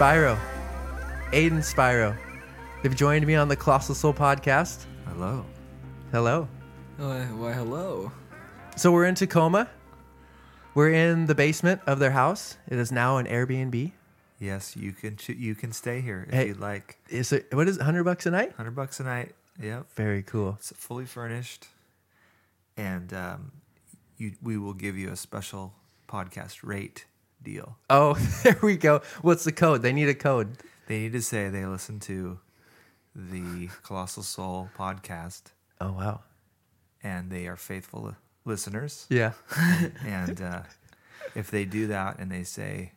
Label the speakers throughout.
Speaker 1: Aaron Spyro, Aiden Spyro. They've joined me on the Colossal Soul podcast.
Speaker 2: Hello.
Speaker 1: Hello.
Speaker 3: Why, why hello.
Speaker 1: So we're in Tacoma. We're in the basement of their house. It is now an Airbnb.
Speaker 2: Yes, you can ch- you can stay here if
Speaker 1: Hey.
Speaker 2: you'd like.
Speaker 1: Is it what is it, hundred bucks a night?
Speaker 2: Hundred bucks a night. Yep,
Speaker 1: Very cool.
Speaker 2: it's fully furnished, and um, you we will give you a special podcast rate deal.
Speaker 1: Oh, there we go. What's the code? They need a code.
Speaker 2: They need to say they listen to the Colossal Soul podcast
Speaker 1: Oh wow.
Speaker 2: and they are faithful listeners.
Speaker 1: Yeah.
Speaker 2: and uh, if they do that and they say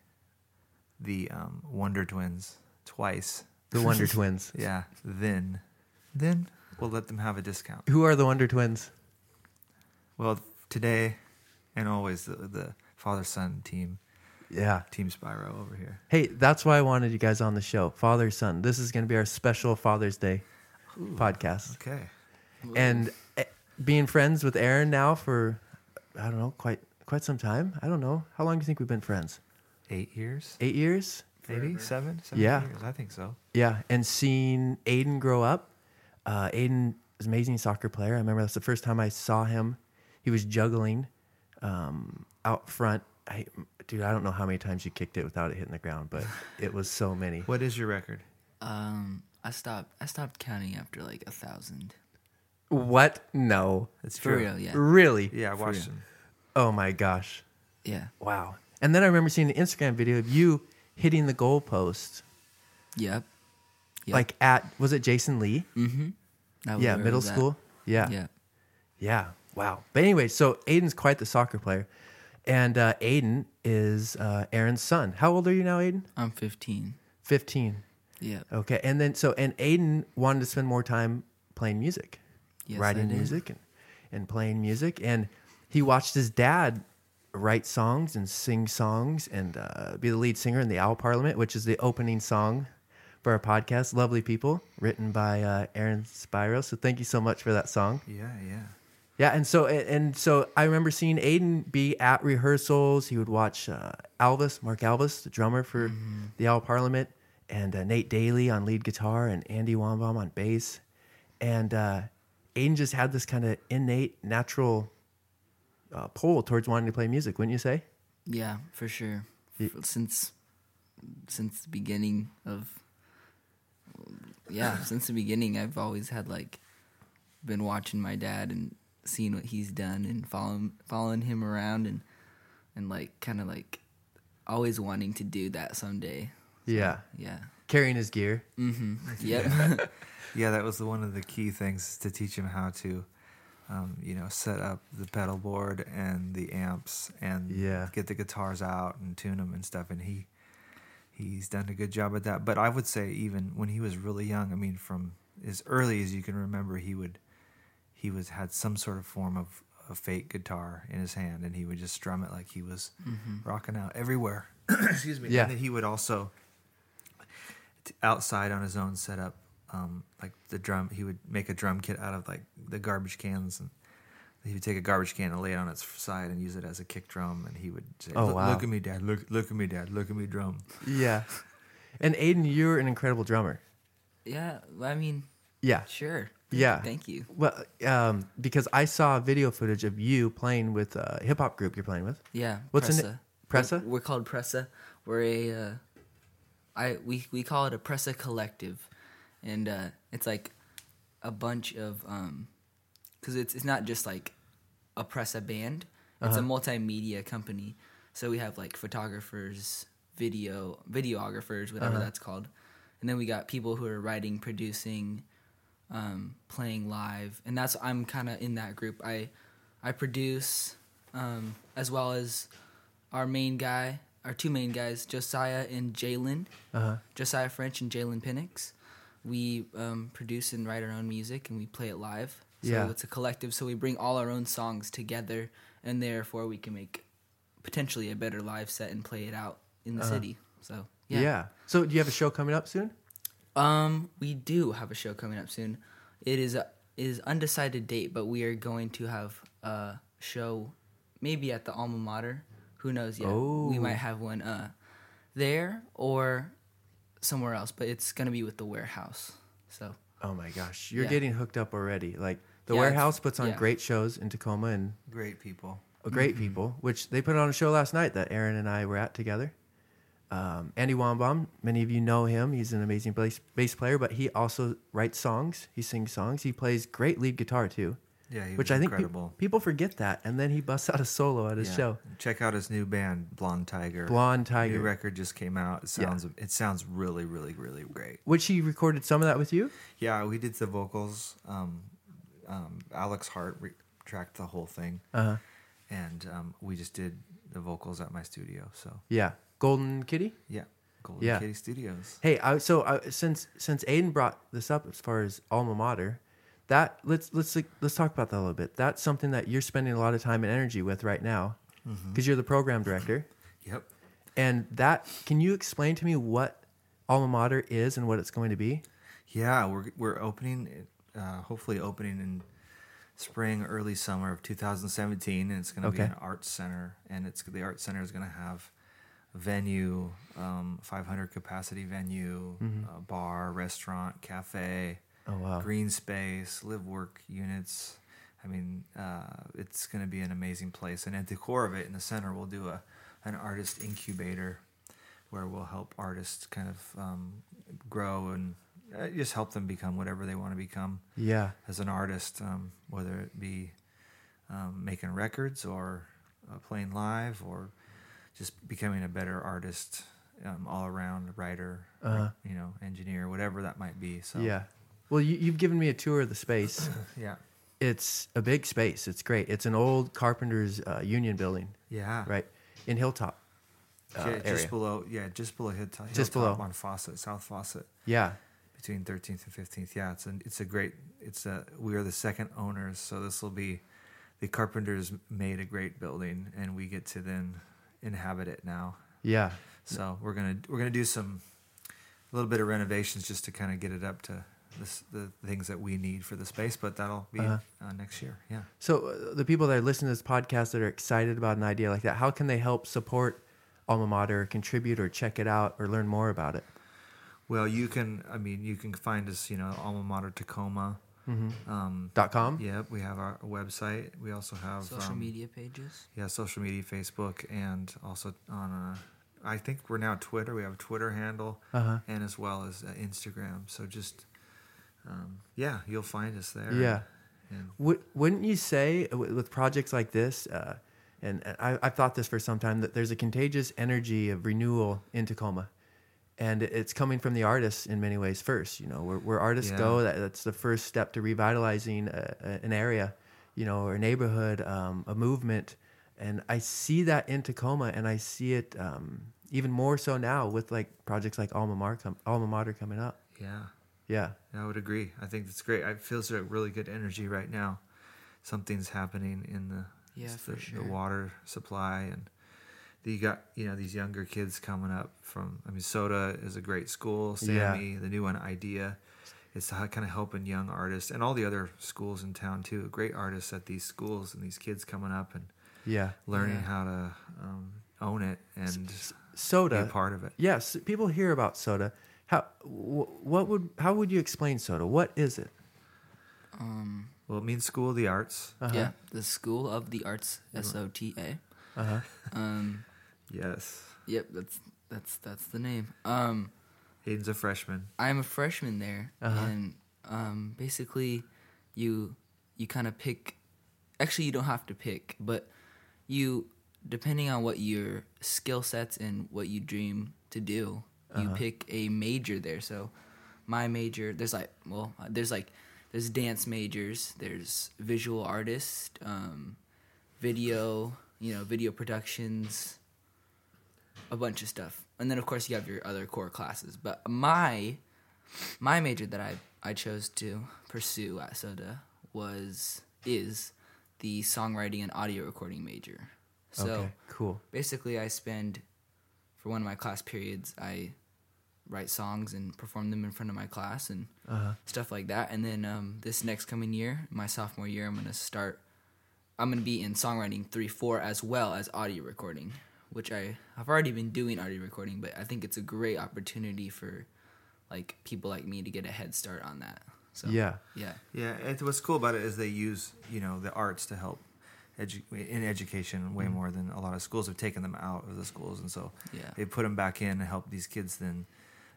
Speaker 2: the um, Wonder Twins twice,
Speaker 1: The Wonder Twins.
Speaker 2: yeah, then then we'll let them have a discount.
Speaker 1: Who are the Wonder Twins?
Speaker 2: Well, today and always the, the father son team,
Speaker 1: Yeah.
Speaker 2: Team Spyro over here.
Speaker 1: Hey, that's why I wanted you guys on the show. Father son. This is going to be our special Father's Day podcast.
Speaker 2: Okay.
Speaker 1: And eh, being friends with Aaron now for I don't know, quite quite some time. I don't know. How long do you think we've been friends?
Speaker 2: Eight years?
Speaker 1: 8 years?
Speaker 2: Maybe seven? Seven
Speaker 1: Yeah.
Speaker 2: years. I think so.
Speaker 1: Yeah, and seeing Aiden grow up. Uh, Aiden is an amazing soccer player. I remember that's the first time I saw him. He was juggling um, out front. I, dude, I don't know how many times you kicked it without it hitting the ground, but it was so many.
Speaker 2: What is your record?
Speaker 3: Um, I stopped. I stopped counting after like a thousand.
Speaker 1: What? No.
Speaker 2: It's
Speaker 3: For
Speaker 2: true.
Speaker 3: real, yeah,
Speaker 1: Really?
Speaker 2: Yeah, I watched them.
Speaker 1: Oh my gosh.
Speaker 3: yeah,
Speaker 1: Wow. And then I remember seeing an Instagram video of you hitting the goalpost,
Speaker 3: yep. Yep.
Speaker 1: like at was it Jason Lee?
Speaker 3: mm-hmm.
Speaker 1: Yeah, middle
Speaker 3: was at.
Speaker 1: school. Yeah.
Speaker 3: Yeah.
Speaker 1: Yeah. Wow. But anyway, so Aiden's quite the soccer player. And uh, Aiden is uh, Aaron's son. How old are you now, Aiden?
Speaker 3: I'm 15.
Speaker 1: 15.
Speaker 3: Yeah.
Speaker 1: Okay. And then, so, and Aiden wanted to spend more time playing music,
Speaker 3: Yes,
Speaker 1: writing music and, and playing music. And he watched his dad write songs and sing songs and uh, be the lead singer in the Owl Parliament, which is the opening song for our podcast. Lovely People, written by uh, Aaron Spyro. So thank you so much for that song.
Speaker 2: Yeah, yeah.
Speaker 1: Yeah, and so and, so I remember seeing Aiden be at rehearsals. He would watch uh, Alvis, Mark Alvis, the drummer for the Owl Parliament, and uh, Nate Daly on lead guitar, and Andy Wambaum on bass. And uh, Aiden just had this kind of innate, natural uh, pull towards wanting to play music, wouldn't you say?
Speaker 3: Yeah, for sure.
Speaker 1: Ye-
Speaker 3: F- Since since the beginning of yeah, since the beginning, I've always had like been watching my dad and seeing what he's done and following following him around and and like kind of like always wanting to do that someday.
Speaker 1: Yeah,
Speaker 3: Yeah.
Speaker 1: carrying his gear.
Speaker 3: Mm-hmm. Yep.
Speaker 2: Yeah, that was one of the key things to teach him how to, um, you know, set up the pedal board and the amps and
Speaker 1: Yeah.
Speaker 2: get the guitars out and tune them and stuff. And he he's done a good job at that. But I would say even when he was really young, I mean, from as early as you can remember, he would he was had some sort of form of a fake guitar in his hand, and he would just strum it like he was rocking out everywhere. Excuse me.
Speaker 1: Yeah.
Speaker 2: And then he would also outside on his own set up um, like the drum he would make a drum kit out of like the garbage cans and he would take a garbage can and lay it on its side and use it as a kick drum and he would say
Speaker 1: Oh,
Speaker 2: look,
Speaker 1: wow.
Speaker 2: look at me dad look look at me dad look at me drum
Speaker 1: Yeah, and Aiden, you're an incredible drummer.
Speaker 3: yeah. I mean,
Speaker 1: Yeah,
Speaker 3: sure.
Speaker 1: Yeah.
Speaker 3: Thank you.
Speaker 1: Well, um, because I saw video footage of you playing with a hip hop group you're playing with.
Speaker 3: Yeah.
Speaker 1: What's in it?
Speaker 3: Pressa.
Speaker 1: Pressa?
Speaker 3: We're, we're called Pressa. We're a uh, I we we call it a Pressa collective, and uh, it's like a bunch of um, because it's it's not just like a Pressa band. It's a multimedia company. So we have like photographers, video videographers, whatever that's called, and then we got people who are writing, producing, um, playing live, and that's I'm kind of in that group. I I produce um, as well as our main guy, our two main guys, Josiah and Jalen,
Speaker 1: Uh-huh.
Speaker 3: Josiah French and Jalen Pinnix. We um, produce and write our own music, and we play it live. So
Speaker 1: Yeah.
Speaker 3: it's a collective. So we bring all our own songs together, and therefore we can make potentially a better live set and play it out in the city. So
Speaker 1: Yeah.
Speaker 3: yeah.
Speaker 1: So, do you have a show coming up soon?
Speaker 3: Um, we do have a show coming up soon. It is a is undecided date, but we are going to have a show maybe at the alma mater. Who knows yet?
Speaker 1: Oh.
Speaker 3: We might have one uh there or somewhere else, but it's gonna be with the warehouse. So
Speaker 1: Oh my gosh, you're
Speaker 3: Yeah.
Speaker 1: getting hooked up already. Like the
Speaker 3: Yeah,
Speaker 1: warehouse puts on
Speaker 3: yeah.
Speaker 1: great shows in Tacoma and
Speaker 2: Great people.
Speaker 1: great people, which they put on a show last night that Aaron and I were at together. Um, Andy Wambaum, many of you know him. He's an amazing bass, bass player, but he also writes songs. He sings songs. He plays great lead guitar too,
Speaker 2: Yeah, he
Speaker 1: which I think pe- people forget that. And then he busts out a solo at his
Speaker 2: Yeah.
Speaker 1: show.
Speaker 2: Check out his new band, Blonde Tiger.
Speaker 1: Blonde Tiger.
Speaker 2: New record just came out. It
Speaker 1: Yeah.
Speaker 2: sounds it sounds really really really great.
Speaker 1: which he recorded some of that with you.
Speaker 2: Yeah, we did the vocals. Um, um, Alex Hart re- tracked the whole thing,
Speaker 1: Uh huh.
Speaker 2: and um, we just did the vocals at my studio. So
Speaker 1: Yeah, Golden Kitty.
Speaker 2: yeah, Golden
Speaker 1: Yeah.
Speaker 2: Kitty Studios.
Speaker 1: Hey, I, so uh, since since Aiden brought this up as far as alma mater, that let's let's let's talk about that a little bit. That's something that you're spending a lot of time and energy with right now,
Speaker 2: Mm-hmm.
Speaker 1: because you're the program director.
Speaker 2: Yep.
Speaker 1: And that, can you explain to me what alma mater is and what it's going to be?
Speaker 2: Yeah, we're we're opening, uh, hopefully opening in spring, early summer of 2017, and it's going to be an arts center, and it's the arts center is going to have venue, um, 500 capacity venue, a bar, restaurant, cafe,
Speaker 1: Oh wow,
Speaker 2: green space, live work units. I mean, uh, it's going to be an amazing place, and at the core of it, in the center, we'll do a an artist incubator where we'll help artists kind of um, grow and uh, just help them become whatever they want to become.
Speaker 1: Yeah,
Speaker 2: as an artist, um, whether it be um, making records or uh, playing live or just becoming a better artist um, all around, writer,
Speaker 1: Uh-huh.
Speaker 2: you know, engineer, whatever that might be. So
Speaker 1: yeah. Well, you, you've given me a tour of the space.
Speaker 2: yeah,
Speaker 1: it's a big space. It's great. It's an old carpenter's uh, union building,
Speaker 2: yeah,
Speaker 1: right in Hilltop uh,
Speaker 2: Yeah, just
Speaker 1: area.
Speaker 2: below, yeah, just below Hilltop,
Speaker 1: Just
Speaker 2: Hilltop
Speaker 1: below.
Speaker 2: on Fawcett, South Fawcett,
Speaker 1: Yeah,
Speaker 2: between 13th and 15th. Yeah, it's a, it's a great. It's a we are the second owners, so this will be the carpenters made a great building, and we get to then inhabit it now.
Speaker 1: yeah.
Speaker 2: So we're gonna we're gonna do some a little bit of renovations just to kind of get it up to this, the things that we need for the space, but that'll be
Speaker 1: Uh-huh.
Speaker 2: uh, next year. Yeah.
Speaker 1: So uh, the people that are listening to this podcast that are excited about an idea like that, how can they help support alma mater, contribute, or check it out, or learn more about it?
Speaker 2: Well, you can. I mean, you can find us. You know, alma mater Tacoma. Um,
Speaker 1: Dot com.
Speaker 2: Yep, we have our website. We also have
Speaker 3: social
Speaker 2: um,
Speaker 3: media pages.
Speaker 2: Yeah, social media, Facebook, and also on. Uh, I think we're now Twitter. We have a Twitter handle,
Speaker 1: Uh-huh.
Speaker 2: and as well as uh, Instagram. So just, um, yeah, you'll find us there.
Speaker 1: Yeah.
Speaker 2: And,
Speaker 1: Would, wouldn't you say uh, with, with projects like this, uh, and I, I've thought this for some time, that there's a contagious energy of renewal in Tacoma, and it's coming from the artists in many ways first. You know, where, where artists
Speaker 2: Yeah.
Speaker 1: go, that, that's the first step to revitalizing a, a, an area, you know, or a neighborhood, um, a movement, and I see that in Tacoma, and I see it um, even more so now with like projects like Alma Mater, com- Alma Mater coming up.
Speaker 2: yeah.
Speaker 1: Yeah,
Speaker 2: I would agree. I think that's great. I feel a really good energy right now. Something's happening in the
Speaker 3: Yeah,
Speaker 2: the,
Speaker 3: for
Speaker 2: the water supply, and you got you know these younger kids coming up from. I mean, SOTA is a great school.
Speaker 1: Yeah.
Speaker 2: SAMi, the new one, Idea, it's kind of helping young artists and all the other schools in town too. Great artists at these schools and these kids coming up and
Speaker 1: yeah.
Speaker 2: learning
Speaker 3: Yeah.
Speaker 2: how to um, own it and be
Speaker 1: SOTA.
Speaker 2: a part of it.
Speaker 1: Yes, people hear about SOTA. How what would how would you explain SOTA? What is it?
Speaker 3: Um,
Speaker 2: Well, it means School of the Arts.
Speaker 1: Uh-huh.
Speaker 3: Yeah, the School of the Arts, S O T A.
Speaker 1: Uh-huh.
Speaker 3: Um,
Speaker 2: Yes,
Speaker 3: yep, that's that's that's the name. Um,
Speaker 2: Aiden's a freshman.
Speaker 3: I'm a freshman there,
Speaker 1: Uh-huh.
Speaker 3: and um, basically, you you kind of pick. Actually, you don't have to pick, but you depending on what your skill sets and what you dream to do, you
Speaker 1: Uh-huh.
Speaker 3: pick a major there. So, my major, there's like well, there's like there's dance majors, there's visual artist, um, video, you know, video productions, a bunch of stuff. And then of course you have your other core classes. But my my major that I I chose to pursue at SOTA was is the songwriting and audio recording major. So
Speaker 1: okay, cool.
Speaker 3: basically I spend for one of my class periods I write songs and perform them in front of my class and
Speaker 1: Uh-huh.
Speaker 3: stuff like that. And then um, this next coming year, my sophomore year, I'm gonna start. I'm gonna be in songwriting three four as well as audio recording, which I have already been doing audio recording, but I think it's a great opportunity for like people like me to get a head start on that. So
Speaker 1: Yeah.
Speaker 3: yeah,
Speaker 2: Yeah, and what's cool about it is they use you know the arts to help edu- in education way mm. more than a lot of schools have taken them out of the schools, and so
Speaker 3: Yeah.
Speaker 2: they put them back in to help these kids. Then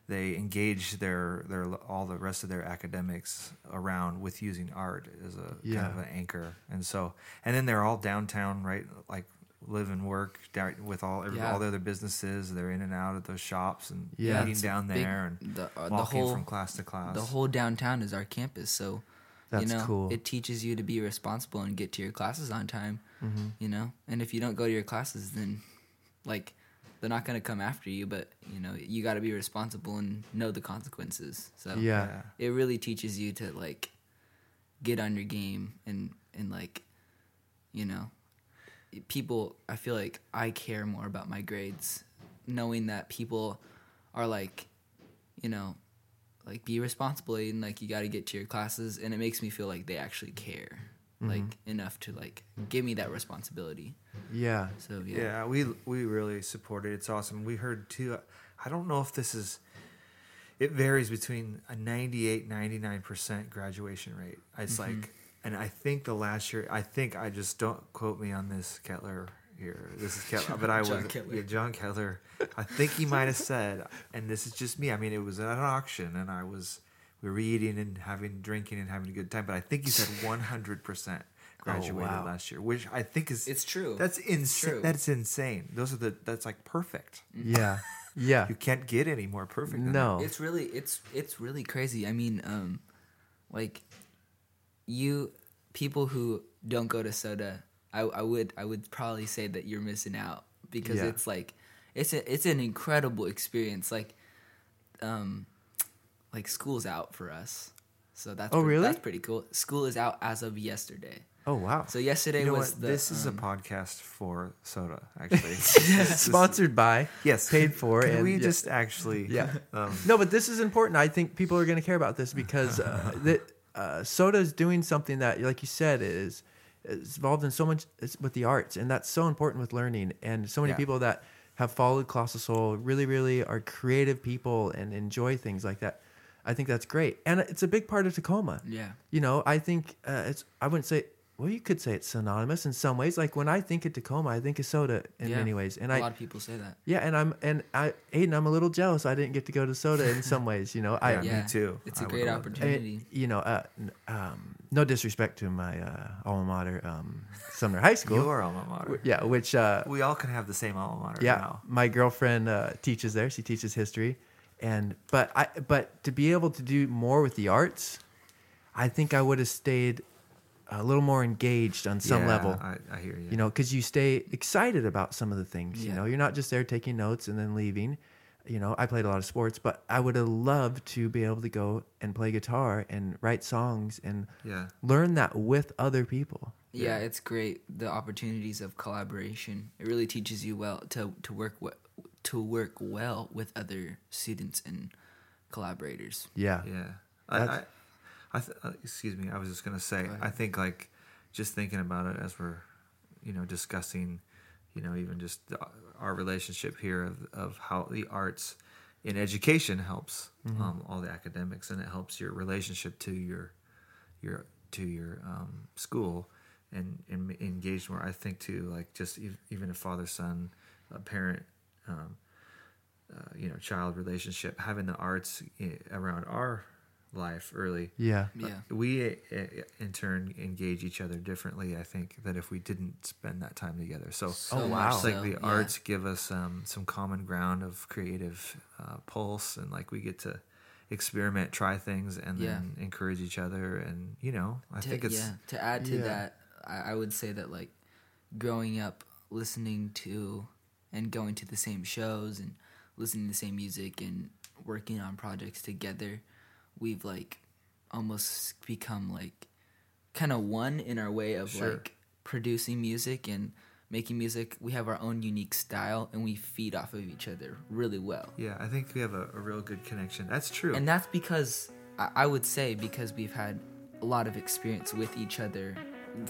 Speaker 2: they engage their their all the rest of their academics around with using art as a
Speaker 1: Yeah.
Speaker 2: kind of an anchor, and so and then they're all downtown, right? Like live and work with all every,
Speaker 3: Yeah.
Speaker 2: all the other businesses. They're in and out of those shops and
Speaker 1: Yeah.
Speaker 2: eating down
Speaker 3: big-
Speaker 2: there and
Speaker 3: the, uh, the
Speaker 2: walking
Speaker 3: whole
Speaker 2: from class to class.
Speaker 3: the whole downtown is our campus. So
Speaker 1: That's
Speaker 3: you know,
Speaker 1: cool.
Speaker 3: It teaches you to be responsible and get to your classes on time.
Speaker 1: Mm-hmm.
Speaker 3: You know, and if you don't go to your classes, then like they're not gonna come after you. But you know, you got to be responsible and know the consequences. So
Speaker 1: Yeah.
Speaker 3: it really teaches you to like get on your game and and like you know people i feel like i care more about my grades knowing that people are like you know like be responsible and like you got to get to your classes and it makes me feel like they actually care like enough to like give me that responsibility
Speaker 1: Yeah.
Speaker 3: so yeah,
Speaker 2: Yeah, we we really support it. It's awesome. We heard too. I don't know if this is. It varies between a 98, 99 percent graduation rate. It's
Speaker 3: Mm-hmm.
Speaker 2: like, and I think the last year. I think I just don't quote me on this, Kettler. Here, this is Kettler, but I
Speaker 3: John
Speaker 2: was
Speaker 3: Kettler.
Speaker 2: yeah, John Kettler. I think he might have said, and this is just me. I mean, it was at an auction, and I was we were eating and having drinking and having a good time. But I think he said one hundred percent graduated
Speaker 1: wow.
Speaker 2: last year, which I think is
Speaker 3: It's true.
Speaker 2: that's insane. That's insane. Those are the. That's like perfect.
Speaker 1: Yeah. Yeah.
Speaker 2: You can't get any more perfect. Than
Speaker 1: No.
Speaker 3: it's really it's it's really crazy i mean um like you people who don't go to SOTA i i would i would probably say that you're missing out because
Speaker 1: Yeah.
Speaker 3: it's like it's a, it's an incredible experience like um like school's out for us so that's
Speaker 1: Oh,
Speaker 3: pre-
Speaker 1: really?
Speaker 3: that's pretty cool school is out as of yesterday
Speaker 1: Oh wow.
Speaker 3: so yesterday
Speaker 2: You know
Speaker 3: was the
Speaker 2: this is a
Speaker 3: um,
Speaker 2: podcast for SOTA. Actually,
Speaker 1: Sponsored by.
Speaker 2: Yes,
Speaker 1: Paid for.
Speaker 2: Can
Speaker 1: and
Speaker 2: we
Speaker 1: yeah.
Speaker 2: just actually?
Speaker 1: Yeah.
Speaker 2: Um,
Speaker 1: No, but this is important. I think people are going to care about this because uh, that uh, SOTA is doing something that, like you said, is is involved in so much with the arts, and that's so important with learning. And so many
Speaker 2: Yeah.
Speaker 1: people that have followed Colossal Soul really, really are creative people and enjoy things like that. I think that's great, and it's a big part of Tacoma.
Speaker 3: yeah
Speaker 1: You know, I think uh, it's. I wouldn't say. Well, you could say it's synonymous in some ways. Like when I think of Tacoma, I think of SOTA in
Speaker 3: yeah.
Speaker 1: many ways, and
Speaker 3: a
Speaker 1: I
Speaker 3: lot of people say that
Speaker 1: yeah, and I'm and I Aiden, I'm a little jealous I didn't get to go to SOTA in some ways. You know, I
Speaker 2: Yeah, me too.
Speaker 3: it's
Speaker 2: I
Speaker 3: a
Speaker 2: would
Speaker 3: great.
Speaker 1: I-
Speaker 3: opportunity
Speaker 1: you know, uh, um, no disrespect to my uh, alma mater, um, Sumner High School.
Speaker 2: Your alma mater.
Speaker 1: Yeah, which uh,
Speaker 2: We all can have the same alma mater.
Speaker 1: yeah,
Speaker 2: Now.
Speaker 1: my girlfriend uh, teaches there. She teaches history, and but I but to be able to do more with the arts, I think I would have stayed a little more engaged on some
Speaker 2: Yeah,
Speaker 1: level.
Speaker 2: I, I hear you.
Speaker 1: you know, because you stay excited about some of the things. You know, you're not just there taking notes and then leaving. You know, I played a lot of sports, but I would have loved to be able to go and play guitar and write songs and
Speaker 2: Yeah.
Speaker 1: learn that with other people.
Speaker 3: Yeah, it's great. The opportunities of collaboration. It really teaches you well to to work to work well with other students and collaborators.
Speaker 1: Yeah.
Speaker 2: Yeah. I, I, th- uh, excuse me. I was just gonna say.
Speaker 3: Go.
Speaker 2: I think like just thinking about it as we're, you know, discussing, you know, even just the, our relationship here of of how the arts in education helps
Speaker 1: Mm-hmm.
Speaker 2: um, all the academics and it helps your relationship to your your to your um, school and, and engage more. I think too, like just ev- even a father son, a parent. Um, uh, you know, child relationship, having the arts around our life early.
Speaker 1: Yeah.
Speaker 3: Yeah.
Speaker 2: We, uh, in turn, engage each other differently. I think that if we didn't spend that time together, so
Speaker 3: So
Speaker 1: Oh, wow.
Speaker 2: it's like
Speaker 3: so,
Speaker 2: the
Speaker 3: yeah.
Speaker 2: arts give us um, some common ground of creative uh, pulse, and like we get to experiment, try things, and
Speaker 3: Yeah.
Speaker 2: then encourage each other. And you know, I
Speaker 3: to,
Speaker 2: think it's
Speaker 3: yeah. To add to
Speaker 1: Yeah.
Speaker 3: that, I, I would say that like growing up listening to and going to the same shows and listening to the same music and working on projects together, we've like almost become like kind of one in our way of
Speaker 2: Sure.
Speaker 3: like producing music and making music. We have our own unique style and we feed off of each other really well.
Speaker 2: yeah. I think we have a, a real good connection. That's true.
Speaker 3: And that's because I, I would say because we've had a lot of experience with each other.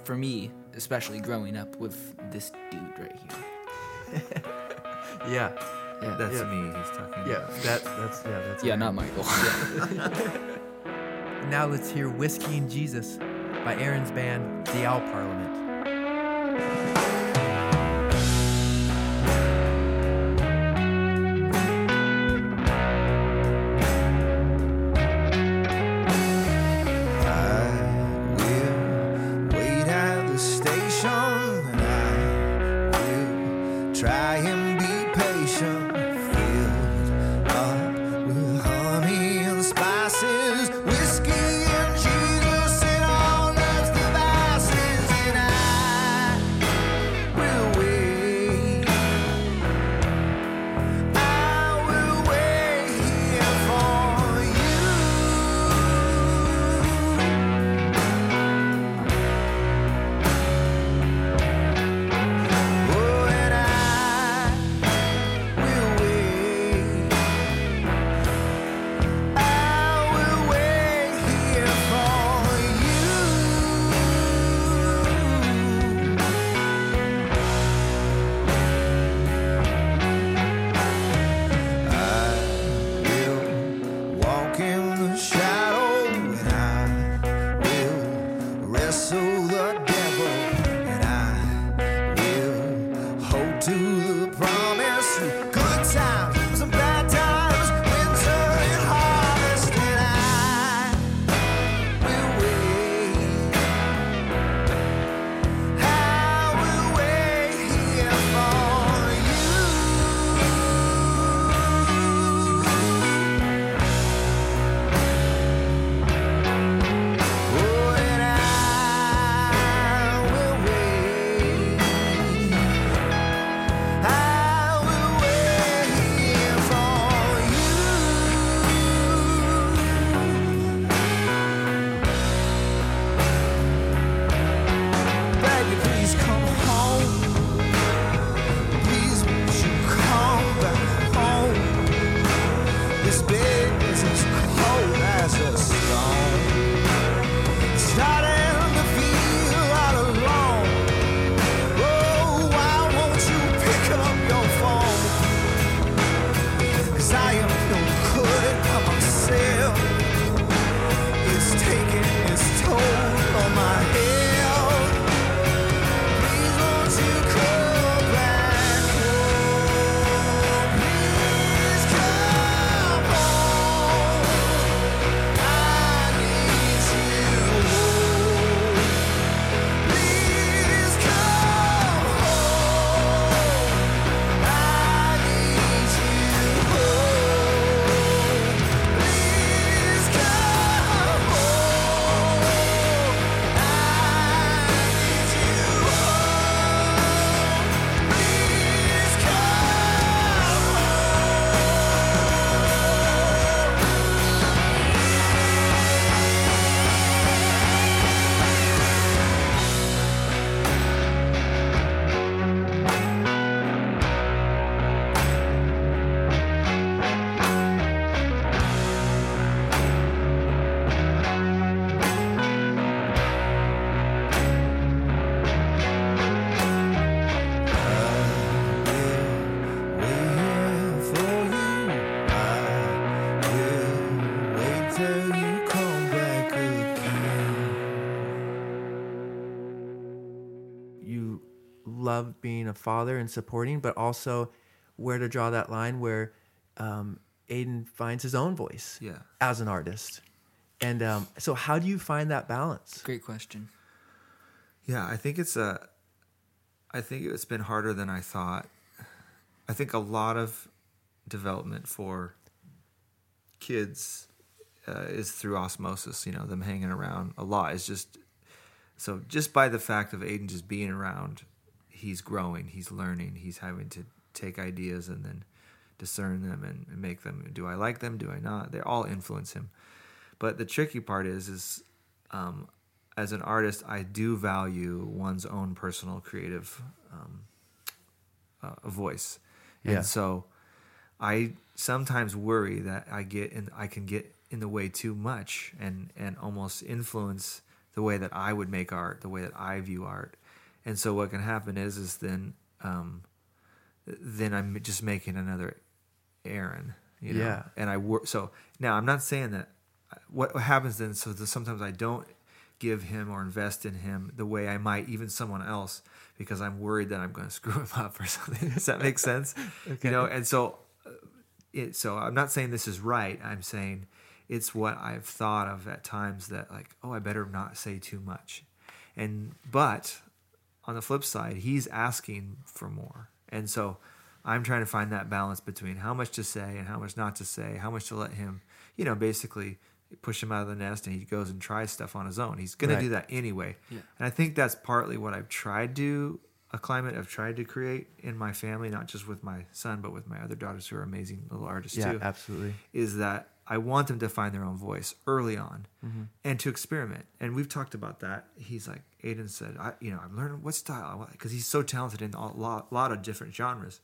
Speaker 3: For me, especially growing up with this dude right here.
Speaker 1: Yeah.
Speaker 3: Yeah.
Speaker 2: That's
Speaker 4: Yeah.
Speaker 2: me. He's talking.
Speaker 4: Yeah,
Speaker 2: about.
Speaker 4: that, that's yeah, that's
Speaker 3: Yeah,
Speaker 4: Aaron.
Speaker 3: not Michael.
Speaker 4: Now let's hear "Whiskey and Jesus" by Aaron's band, The Owl Parliament. Love being a father and supporting, but also where to draw that line where um, Aiden finds his own voice
Speaker 2: Yeah.
Speaker 4: as an artist. And um, so, how do you find that balance?
Speaker 3: Great question.
Speaker 2: Yeah, I think it's a. I think it's been harder than I thought. I think a lot of development for kids uh, is through osmosis. You know, them hanging around a lot is just so just by the fact of Aiden just being around, he's growing, he's learning, he's having to take ideas and then discern them and, and make them. Do I like them? Do I not? They all influence him. But the tricky part is, is um, as an artist, I do value one's own personal creative um, uh, voice, and so I sometimes worry that I get in, I can get in the way too much and and almost influence the way that I would make art, the way that I view art, and so what can happen is is then um, then I'm just making another Aaron. You know?
Speaker 1: Yeah.
Speaker 2: And I work. So now I'm not saying that. What happens then? So that sometimes I don't give him or invest in him the way I might even someone else because I'm worried that I'm going to screw him up or something. Does that make sense?
Speaker 1: Okay.
Speaker 2: You know. And so, uh, it. So I'm not saying this is right. I'm saying it's what I've thought of at times that like, oh, I better not say too much. And but on the flip side, he's asking for more. And so I'm trying to find that balance between how much to say and how much not to say, how much to let him, you know, basically push him out of the nest and he goes and tries stuff on his own. He's going
Speaker 1: Right.
Speaker 2: to do that anyway.
Speaker 3: Yeah.
Speaker 2: And I think that's partly what I've tried to a climate I've tried to create in my family, not just with my son, but with my other daughters who are amazing little artists
Speaker 1: Yeah,
Speaker 2: too
Speaker 1: absolutely.
Speaker 2: is that I want them to find their own voice early on
Speaker 1: Mm-hmm.
Speaker 2: and to experiment. And we've talked about that. He's like, Aiden said, I, you know, I'm learning what style I want because he's so talented in a lot, lot of different genres.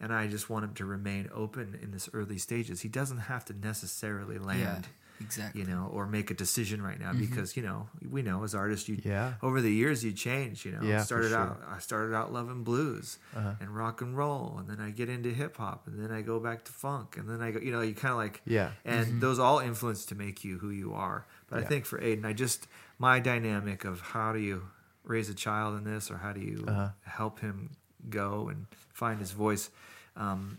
Speaker 2: And I just want him to remain open in this early stages. He doesn't have to necessarily land,
Speaker 3: exactly.
Speaker 2: you know, or make a decision right now because, you know, we know as artists, you,
Speaker 1: Yeah.
Speaker 2: over the years, you change, you know.
Speaker 1: Yeah, for
Speaker 2: started
Speaker 1: sure.
Speaker 2: out, I started out loving blues
Speaker 1: Uh-huh.
Speaker 2: and rock and roll. And then I get into hip hop and then I go back to funk. And then I go, you know, you kind of like,
Speaker 1: Yeah.
Speaker 2: and those all influence to make you who you are. But I think for Aiden, I just my dynamic of how do you raise a child in this, or how do you
Speaker 1: Uh-huh.
Speaker 2: help him go and find his voice. Um,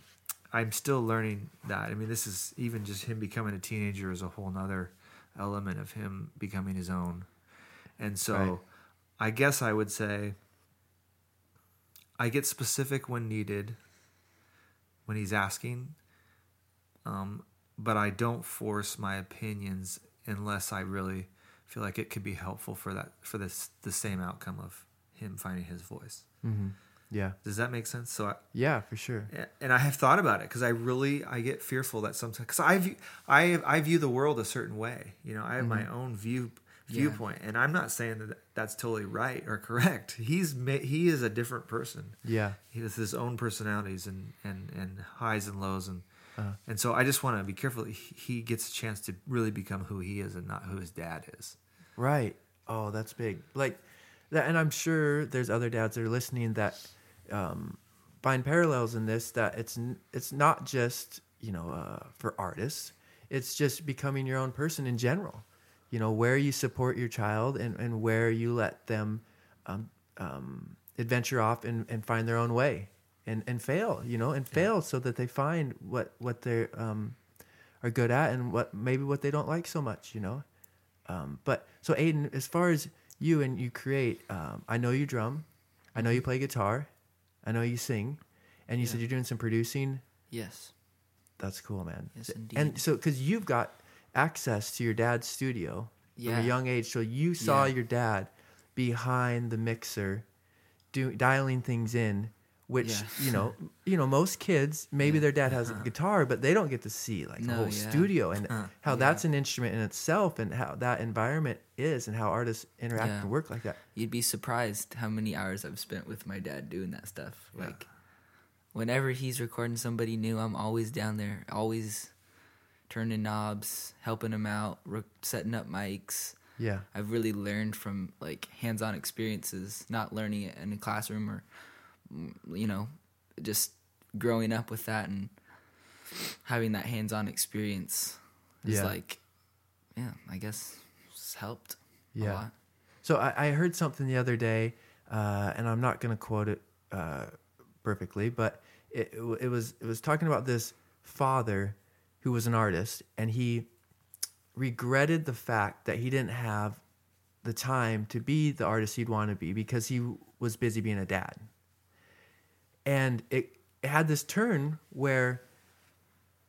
Speaker 2: I'm still learning that. I mean, this is even just him becoming a teenager is a whole nother element of him becoming his own. And so,
Speaker 1: Right.
Speaker 2: I guess I would say I get specific when needed, when he's asking, um, but I don't force my opinions unless I really feel like it could be helpful for that for this the same outcome of him finding his voice.
Speaker 1: hmm Yeah.
Speaker 2: Does that make sense? So I,
Speaker 1: Yeah, for sure.
Speaker 2: and I have thought about it because I really I get fearful that sometimes because I view I I view the world a certain way. You know, I have my own view viewpoint, and I'm not saying that that's totally right or correct. He's he is a different person.
Speaker 1: Yeah.
Speaker 2: He has his own personalities and and and highs and lows and.
Speaker 1: Uh-huh.
Speaker 2: And so I just want to be careful. He he gets a chance to really become who he is and not who his dad is.
Speaker 1: Right. Oh, that's big. Like that, and I'm sure there's other dads that are listening that um, find parallels in this. That it's it's not just you know uh, for artists. It's just becoming your own person in general. You know where you support your child and, and where you let them um, um, adventure off and, and find their own way and, and fail. You know and fail so that they find what what they um, are good at and what maybe what they don't like so much. You know. Um, but so Aiden, as far as you and you create, um, I know you drum, I know you play guitar, I know you sing, and you said you're doing some producing.
Speaker 3: Yes.
Speaker 1: That's cool, man.
Speaker 3: Yes, indeed.
Speaker 1: And so, because you've got access to your dad's studio from a young age, so you saw
Speaker 3: Yeah.
Speaker 1: your dad behind the mixer, do dialing things in. Which
Speaker 3: Yeah.
Speaker 1: you know, you know, most kids maybe
Speaker 3: Yeah.
Speaker 1: their dad has a uh-huh. guitar, but they don't get to see like the
Speaker 3: No,
Speaker 1: whole
Speaker 3: yeah.
Speaker 1: studio and
Speaker 2: Huh.
Speaker 1: how that's an instrument in itself, and how that environment is, and how artists interact and work like that.
Speaker 3: You'd be surprised how many hours I've spent with my dad doing that stuff. Like, whenever he's recording somebody new, I'm always down there, always turning knobs, helping him out, re- setting up mics.
Speaker 1: Yeah.
Speaker 3: I've really learned from like hands-on experiences, not learning it in a classroom or you know, just growing up with that and having that hands-on experience is
Speaker 1: Yeah.
Speaker 3: like, yeah, I guess it's helped a
Speaker 1: Yeah.
Speaker 3: lot.
Speaker 1: So I, I heard something the other day, uh, and I'm not going to quote it uh, perfectly, but it it was it was talking about this father who was an artist, and he regretted the fact that he didn't have the time to be the artist he'd want to be because he was busy being a dad. And it, had this turn where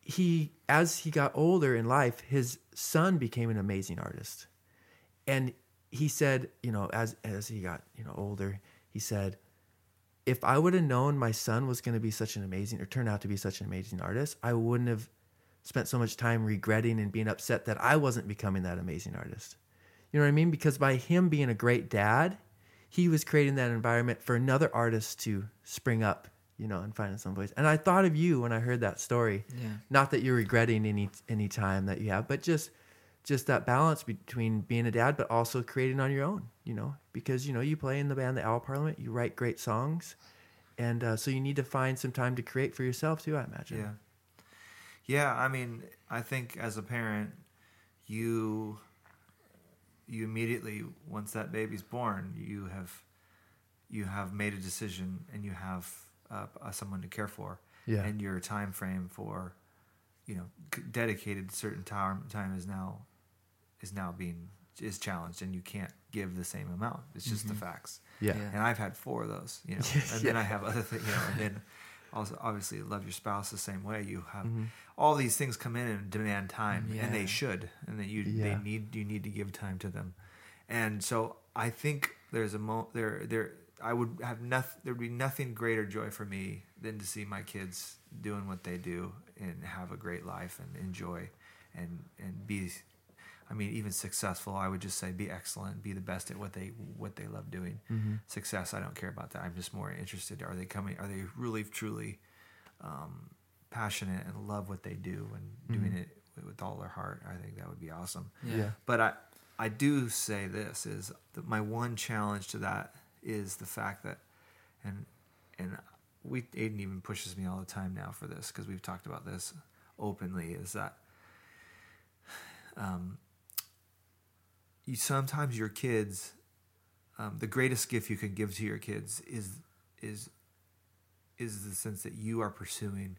Speaker 1: he, as he got older in life, his son became an amazing artist and he said, you know, as as he got you know older, he said, if I would have known my son was going to be such an amazing or turn out to be such an amazing artist, I wouldn't have spent so much time regretting and being upset that I wasn't becoming that amazing artist. You know what I mean? Because by him being a great dad, he was creating that environment for another artist to spring up, you know, and find some voice. And I thought of you when I heard that story.
Speaker 3: Yeah.
Speaker 1: Not that you're regretting any any time that you have, but just just that balance between being a dad but also creating on your own, you know, because you know you play in the band the Owl Parliament, you write great songs, and uh, so you need to find some time to create for yourself too. I imagine.
Speaker 2: Yeah. Yeah, I mean, I think as a parent, you you immediately once that baby's born, you have you have made a decision and you have uh, uh, someone to care for,
Speaker 1: Yeah.
Speaker 2: and your time frame for you know dedicated certain time time is now is now being is challenged, and you can't give the same amount. It's just the facts.
Speaker 1: Yeah.
Speaker 3: Yeah.
Speaker 2: And I've had four of those, you know, and then I have other things, you know, and then also obviously love your spouse the same way. You have
Speaker 1: Mm-hmm.
Speaker 2: all these things come in and demand time, and they should, and that you
Speaker 1: Yeah.
Speaker 2: they need you need to give time to them. And so I think there's a mo there there I would have nothing there'd be nothing greater joy for me than to see my kids doing what they do and have a great life and enjoy and and be I mean, even successful, I would just say be excellent, be the best at what they what they love doing. Success, I don't care about that. I'm just more interested. Are they coming? Are they really truly um, passionate and love what they do and doing it with all their heart? I think that would be awesome.
Speaker 3: Yeah.
Speaker 1: Yeah.
Speaker 2: But I I do say this is that my one challenge to that is the fact that and and we Aiden even pushes me all the time now for this because we've talked about this openly is that um, you sometimes your kids um, the greatest gift you can give to your kids is is is the sense that you are pursuing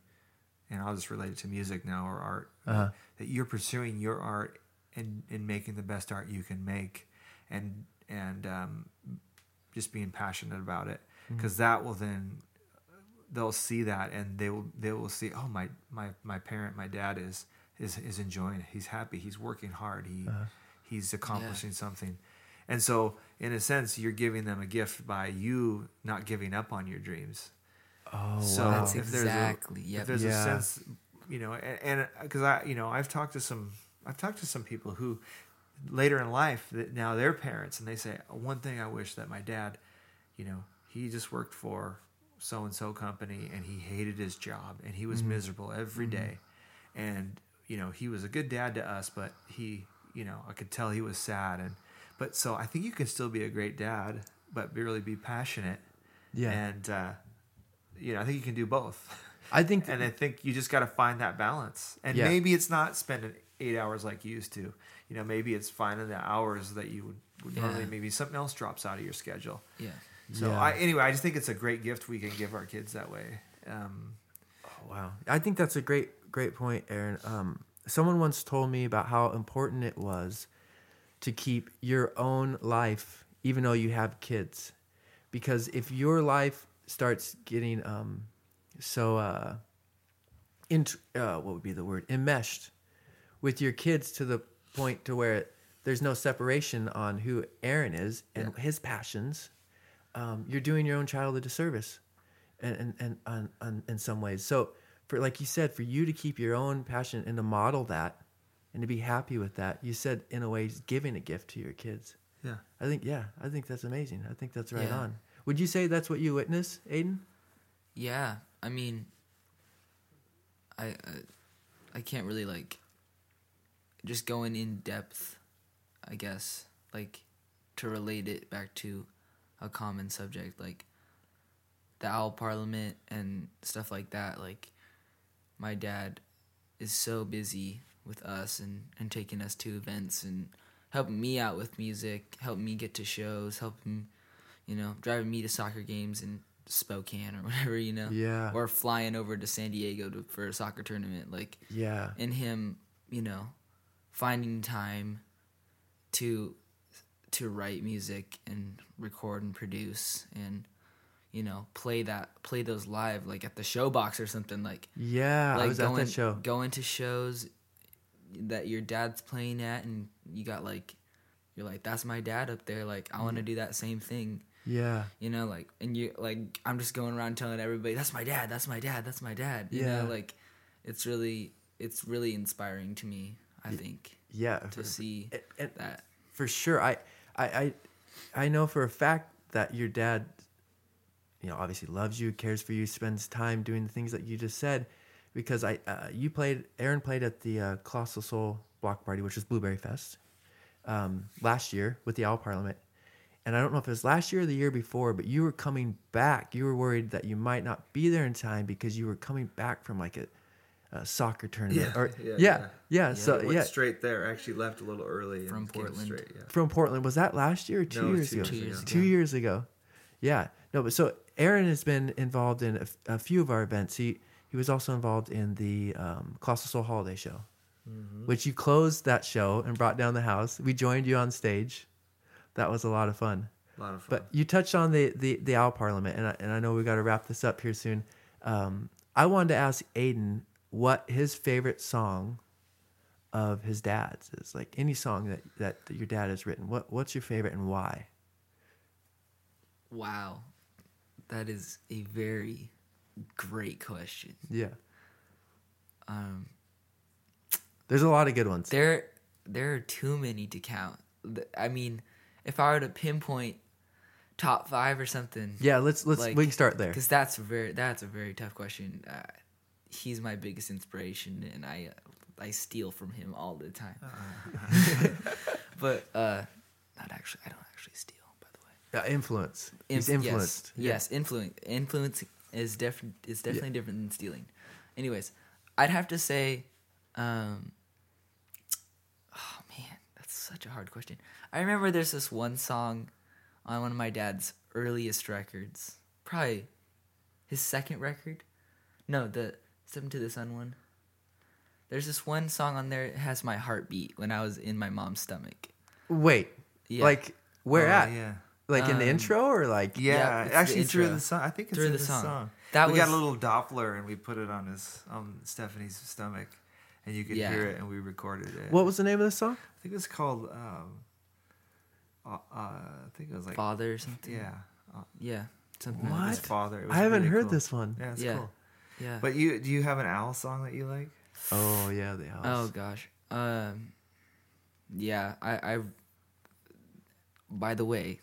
Speaker 2: and I'll just relate it to music now or art
Speaker 1: Uh-huh.
Speaker 2: that you're pursuing your art and and making the best art you can make and and um, just being passionate about it. Because that will then they'll see that and they will they will see oh my my my parent my dad is is is enjoying it. He's happy. He's working hard. He he's accomplishing something and so in a sense you're giving them a gift by you not giving up on your dreams
Speaker 1: Oh,
Speaker 2: so
Speaker 1: wow.
Speaker 3: That's
Speaker 2: if there's
Speaker 3: exactly-
Speaker 2: a,
Speaker 3: yep.
Speaker 2: if there's a
Speaker 1: Yeah.
Speaker 2: sense, you know, and uh, because I, you know, I've talked to some, I've talked to some people who later in life that now they're parents and they say one thing I wish that my dad, you know, he just worked for so and so company and he hated his job and he was mm-hmm. miserable every mm-hmm. day, and you know he was a good dad to us, but he, you know, I could tell he was sad and, but so I think you can still be a great dad, but be, really be passionate,
Speaker 1: Yeah.
Speaker 2: and. uh you know, I think you can do both.
Speaker 1: I think
Speaker 2: and I think you just got to find that balance. And
Speaker 1: Yeah.
Speaker 2: maybe it's not spending eight hours like you used to. You know, maybe it's finding the hours that you would, would normally.
Speaker 3: Yeah.
Speaker 2: Maybe something else drops out of your schedule.
Speaker 3: Yeah.
Speaker 2: So
Speaker 1: Yeah.
Speaker 2: I, anyway, I just think it's a great gift we can give our kids that way. Um,
Speaker 1: Wow. I think that's a great, great point, Aaron. Um, someone once told me about how important it was to keep your own life, even though you have kids. Because if your life starts getting um, so, uh, int- uh, what would be the word? Enmeshed with your kids to the point to where there's no separation on who Aaron is and his passions, um, you're doing your own child a disservice, and and and on, on, in some ways. So for like you said, for you to keep your own passion and to model that, and to be happy with that, you said in a way giving a gift to your kids.
Speaker 2: yeah.
Speaker 1: I think yeah, I think that's amazing. I think that's right
Speaker 3: Yeah.
Speaker 1: on. Would you say that's what you witness, Aiden?
Speaker 3: Yeah, I mean, I, I I can't really like just going in depth, I guess, like to relate it back to a common subject like the owl parliament and stuff like that. Like my dad is so busy with us and and taking us to events and helping me out with music, helping me get to shows, helping you know, driving me to soccer games in Spokane or whatever, you know.
Speaker 1: Yeah.
Speaker 3: Or flying over to San Diego to, for a soccer tournament. Like,
Speaker 1: Yeah.
Speaker 3: and him, you know, finding time to to write music and record and produce and you know play that play those live like at the showbox or something like
Speaker 1: Yeah, I
Speaker 3: like
Speaker 1: was
Speaker 3: going
Speaker 1: at that show.
Speaker 3: going to shows that your dad's playing at and you got like you're like that's my dad up there like I want to mm. do that same thing
Speaker 1: Yeah.
Speaker 3: you know like and you like i'm just going around telling everybody that's my dad that's my dad that's my dad you
Speaker 1: Yeah.
Speaker 3: know like it's really it's really inspiring to me i think
Speaker 1: Yeah.
Speaker 3: to see
Speaker 1: and- and-
Speaker 3: that
Speaker 1: for sure. I, I, I, I know for a fact that your dad, you know, obviously loves you, cares for you, spends time doing the things that you just said, because I, uh, you played, Aaron played at the uh, Colossal Soul Block Party, which was Blueberry Fest, um, last year with the Owl Parliament, and I don't know if it was last year or the year before, but you were coming back. You were worried that you might not be there in time because you were coming back from like a, uh, soccer tournament.
Speaker 2: Yeah,
Speaker 1: or,
Speaker 2: yeah,
Speaker 1: yeah,
Speaker 2: yeah.
Speaker 1: yeah, So
Speaker 2: Went
Speaker 1: yeah,
Speaker 2: straight there. Actually left a little early
Speaker 3: From
Speaker 2: and
Speaker 3: Portland.
Speaker 2: Straight, yeah.
Speaker 1: from Portland. Was that last year or two
Speaker 2: No,
Speaker 1: years
Speaker 2: two
Speaker 1: ago?
Speaker 3: Two years ago.
Speaker 1: Two years ago. Yeah. No, but so Aaron has been involved in a, f- a few of our events. He he was also involved in the um, Colossal Soul Holiday Show,
Speaker 2: Mm-hmm.
Speaker 1: which you closed that show and brought down the house. We joined you on stage. That was a lot of fun.
Speaker 2: A lot of fun.
Speaker 1: But you touched on the the, the owl parliament, and I, and I know we got to wrap this up here soon. Um, I wanted to ask Aiden what his favorite song of his dad's is. Like any song that, that, that your dad has written. What what's your favorite and why?
Speaker 3: Wow, that is a very great question.
Speaker 1: Yeah,
Speaker 3: Um,
Speaker 1: there's a lot of good ones.
Speaker 3: there there are too many to count. I mean, if I were to pinpoint top five or something,
Speaker 1: Yeah, let's let's
Speaker 3: like-
Speaker 1: we can start there.
Speaker 3: because that's a very that's a very tough question. Uh, he's my biggest inspiration, and I uh, I steal from him all the time. but uh, not actually. I don't actually steal, by the way.
Speaker 1: Uh, influence. He's
Speaker 3: Inf-
Speaker 1: influenced.
Speaker 3: Yes, yes influence. Influence is different. Is definitely different than stealing. Anyways, I'd have to say, um, oh man, that's such a hard question. I remember there's this one song on one of my dad's earliest records, probably his second record. No, the "Step to the Sun" one. There's this one song on there. It has my heartbeat when I was in my mom's stomach.
Speaker 1: Wait,
Speaker 3: Yeah.
Speaker 1: like where
Speaker 2: Oh,
Speaker 1: at?
Speaker 2: Yeah.
Speaker 1: Like in the
Speaker 3: Um,
Speaker 1: intro or like?
Speaker 2: Yeah,
Speaker 3: Yeah, it's the
Speaker 2: actually through
Speaker 3: intro.
Speaker 2: the song. I think it's
Speaker 3: Through
Speaker 2: in
Speaker 3: the
Speaker 2: the
Speaker 3: song.
Speaker 2: song.
Speaker 3: That
Speaker 2: we got a little Doppler and we put it on his on Stephanie's stomach, and you could
Speaker 3: Yeah.
Speaker 2: hear it, and we recorded it.
Speaker 1: What was the name of the song?
Speaker 2: I think it was called. Um, uh, uh, I think it was like
Speaker 3: Father or something.
Speaker 2: yeah. Uh,
Speaker 3: Yeah. Something
Speaker 1: What?
Speaker 3: like
Speaker 2: his father. It was
Speaker 1: I haven't
Speaker 2: really
Speaker 1: heard
Speaker 2: cool.
Speaker 1: this one.
Speaker 2: Yeah, it's
Speaker 3: Yeah.
Speaker 2: cool.
Speaker 3: Yeah.
Speaker 2: But you do you have an owl song that you like?
Speaker 1: Oh yeah, the house.
Speaker 3: oh gosh. Um. Yeah. I. I. By the way,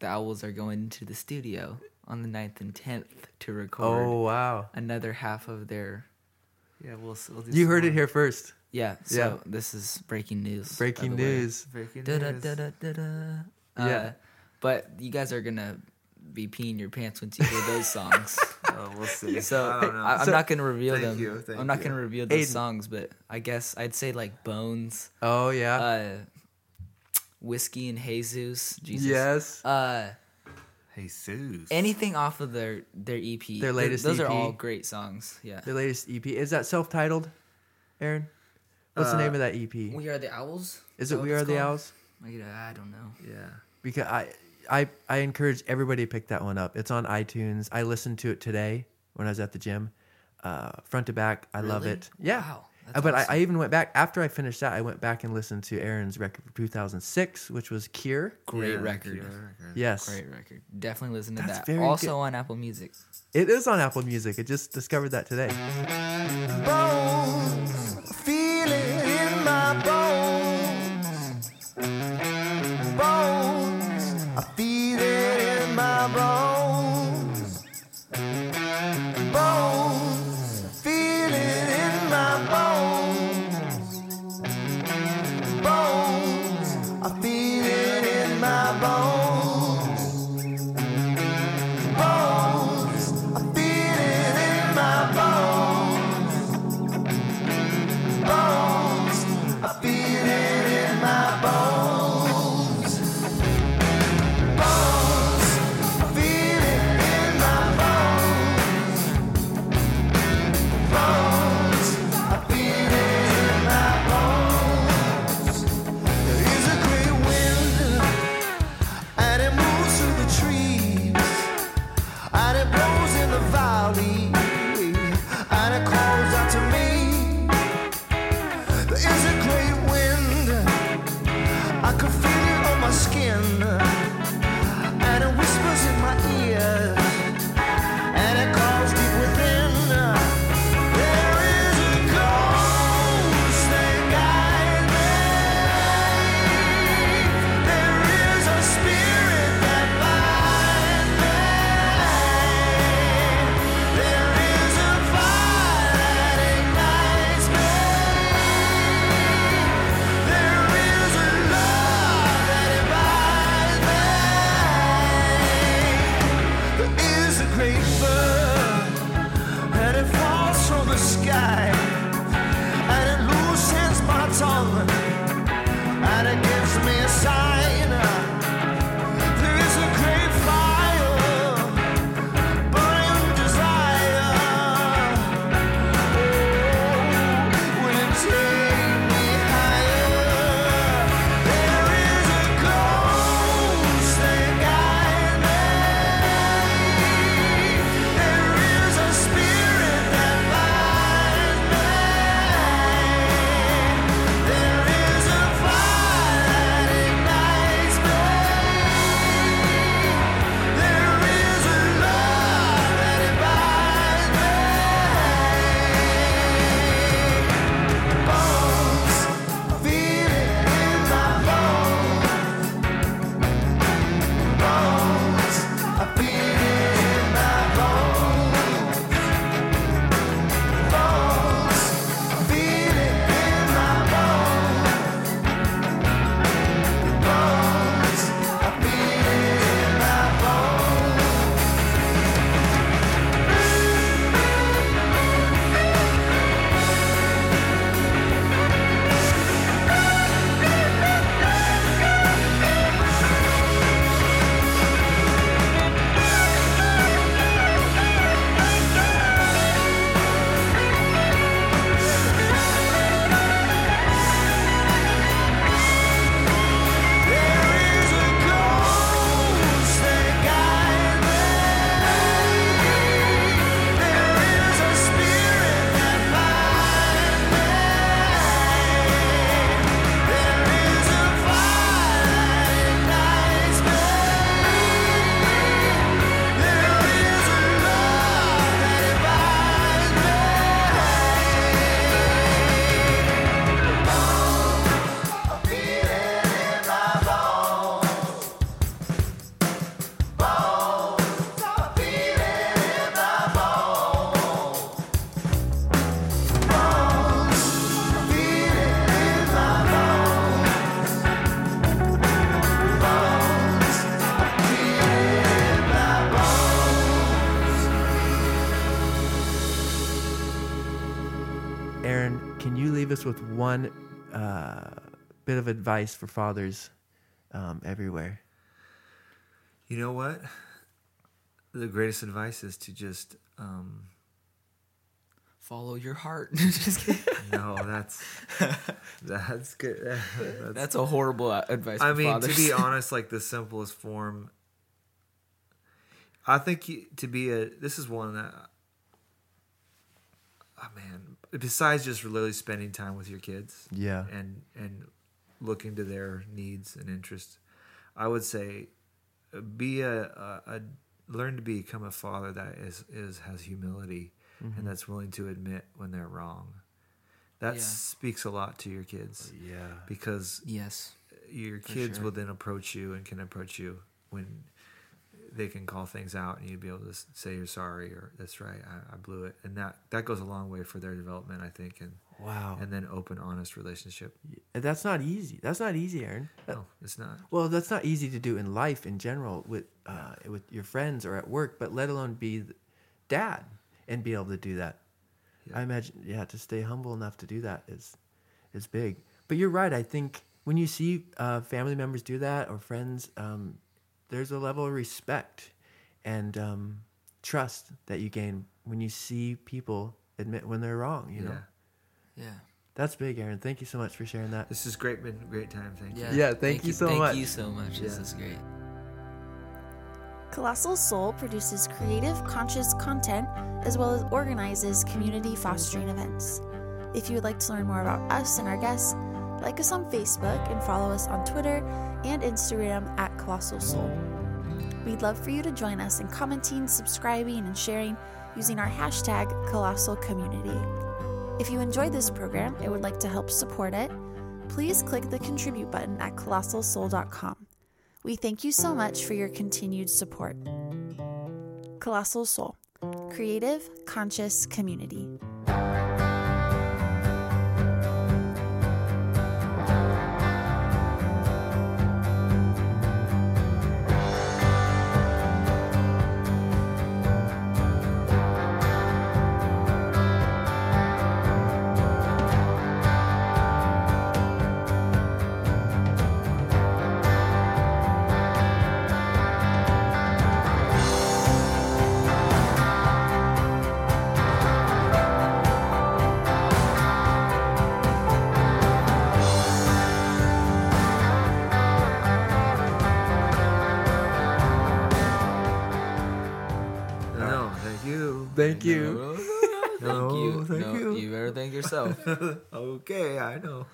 Speaker 3: the owls are going into the studio on the 9th and tenth to record
Speaker 1: Oh wow.
Speaker 3: another half of their.
Speaker 2: Yeah, we'll. we'll do
Speaker 1: You
Speaker 2: some
Speaker 1: heard it here first.
Speaker 3: Yeah. So
Speaker 1: Yeah.
Speaker 3: this is breaking news.
Speaker 1: Breaking
Speaker 3: the way.
Speaker 1: news.
Speaker 2: Breaking
Speaker 3: Da-da,
Speaker 2: news.
Speaker 3: da-da, da-da.
Speaker 1: Yeah.
Speaker 3: Uh, but you guys are gonna be peeing your pants once you hear those songs.
Speaker 2: Oh, we'll see.
Speaker 3: So
Speaker 2: I don't know.
Speaker 3: I, am
Speaker 1: So-
Speaker 3: not gonna reveal
Speaker 2: Thank
Speaker 3: them.
Speaker 2: you, thank
Speaker 3: I'm not
Speaker 2: you.
Speaker 3: gonna reveal those
Speaker 1: Aiden.
Speaker 3: songs, but I guess I'd say like Bones,
Speaker 1: Oh yeah.
Speaker 3: uh, Whiskey and Jesus. Jesus.
Speaker 1: yes.
Speaker 3: Uh,
Speaker 2: Jesus.
Speaker 3: anything off of their their EP.
Speaker 1: Their
Speaker 3: Th-
Speaker 1: latest
Speaker 3: Those are all great songs. Yeah.
Speaker 1: Their latest EP is that self-titled. Aaron, what's the
Speaker 2: Uh,
Speaker 1: name of that EP?
Speaker 3: We are the owls.
Speaker 1: Is it We
Speaker 3: it's
Speaker 1: Are the
Speaker 3: called?
Speaker 1: Owls?
Speaker 3: I don't know.
Speaker 2: Yeah.
Speaker 1: Because I, I, I encourage everybody to pick that one up. It's on iTunes. I listened to it today when I was at the gym, uh, front to back. I love it. Yeah.
Speaker 3: Wow, that's uh,
Speaker 1: but I,
Speaker 3: awesome.
Speaker 1: I even went back after I finished that. I went back and listened to Aaron's record from 2006, which was Cure.
Speaker 3: Great
Speaker 2: Yeah,
Speaker 3: record.
Speaker 2: Cure record.
Speaker 1: Yes,
Speaker 3: Great record. Definitely listen to
Speaker 1: That's
Speaker 3: that.
Speaker 1: very
Speaker 3: Also
Speaker 1: good.
Speaker 3: on Apple Music.
Speaker 1: it is on Apple Music. I just discovered that today.
Speaker 4: bones,
Speaker 1: advice for fathers um, everywhere.
Speaker 2: You know what? The greatest advice is to just um,
Speaker 3: Follow your heart. Just kidding.
Speaker 2: no. That's that's good. That's,
Speaker 3: That's a horrible uh, advice. For
Speaker 2: I mean,
Speaker 3: fathers.
Speaker 2: to be honest, like the simplest form. I think you, to be a this is one that. Oh man! Besides just really spending time with your kids,
Speaker 1: Yeah.
Speaker 2: and and looking to their needs and interests, I would say, be a, a, a learn to become a father that is is has humility and mm-hmm. that's willing to admit when they're wrong. That
Speaker 3: Yeah.
Speaker 2: speaks a lot to your kids
Speaker 1: Yeah.
Speaker 2: because
Speaker 3: yes.
Speaker 2: your kids
Speaker 3: sure.
Speaker 2: will then approach you and can approach you when they can call things out and you'd be able to say you're sorry or that's right I, I blew it and that that goes a long way for their development I think and
Speaker 1: Wow.
Speaker 2: and then open honest relationship
Speaker 1: That's not easy. That's not easy, Aaron.
Speaker 2: no it's not
Speaker 1: Well, that's not easy to do in life in general with uh, with your friends or at work, but let alone be dad and be able to do that.
Speaker 2: Yeah.
Speaker 1: I imagine, yeah, to stay humble enough to do that is is big. But you're right. I think when you see uh, family members do that or friends, um, there's a level of respect and um, trust that you gain when you see people admit when they're wrong. You know,
Speaker 2: yeah
Speaker 3: Yeah.
Speaker 1: that's big, Aaron. Thank you so much for sharing that.
Speaker 2: this has great been a great time thank
Speaker 3: Yeah.
Speaker 2: you
Speaker 1: Yeah, thank you so
Speaker 3: thank
Speaker 1: much.
Speaker 3: Thank you so much. This is great.
Speaker 5: Colossal Soul produces creative, conscious content as well as organizes community fostering events. If you would like to learn more about us and our guests, like us on Facebook and follow us on Twitter and Instagram at Colossal Soul. We'd love for you to join us in commenting, subscribing, and sharing using our hashtag Colossal Community. If you enjoyed this program and would like to help support it, please click the contribute button at colossalsoul.com. We thank you so much for your continued support. Colossal Soul, creative, conscious community.
Speaker 1: Thank you.
Speaker 3: Thank you.
Speaker 2: No, thank
Speaker 3: no,
Speaker 2: you.
Speaker 3: you better thank yourself.
Speaker 2: okay I know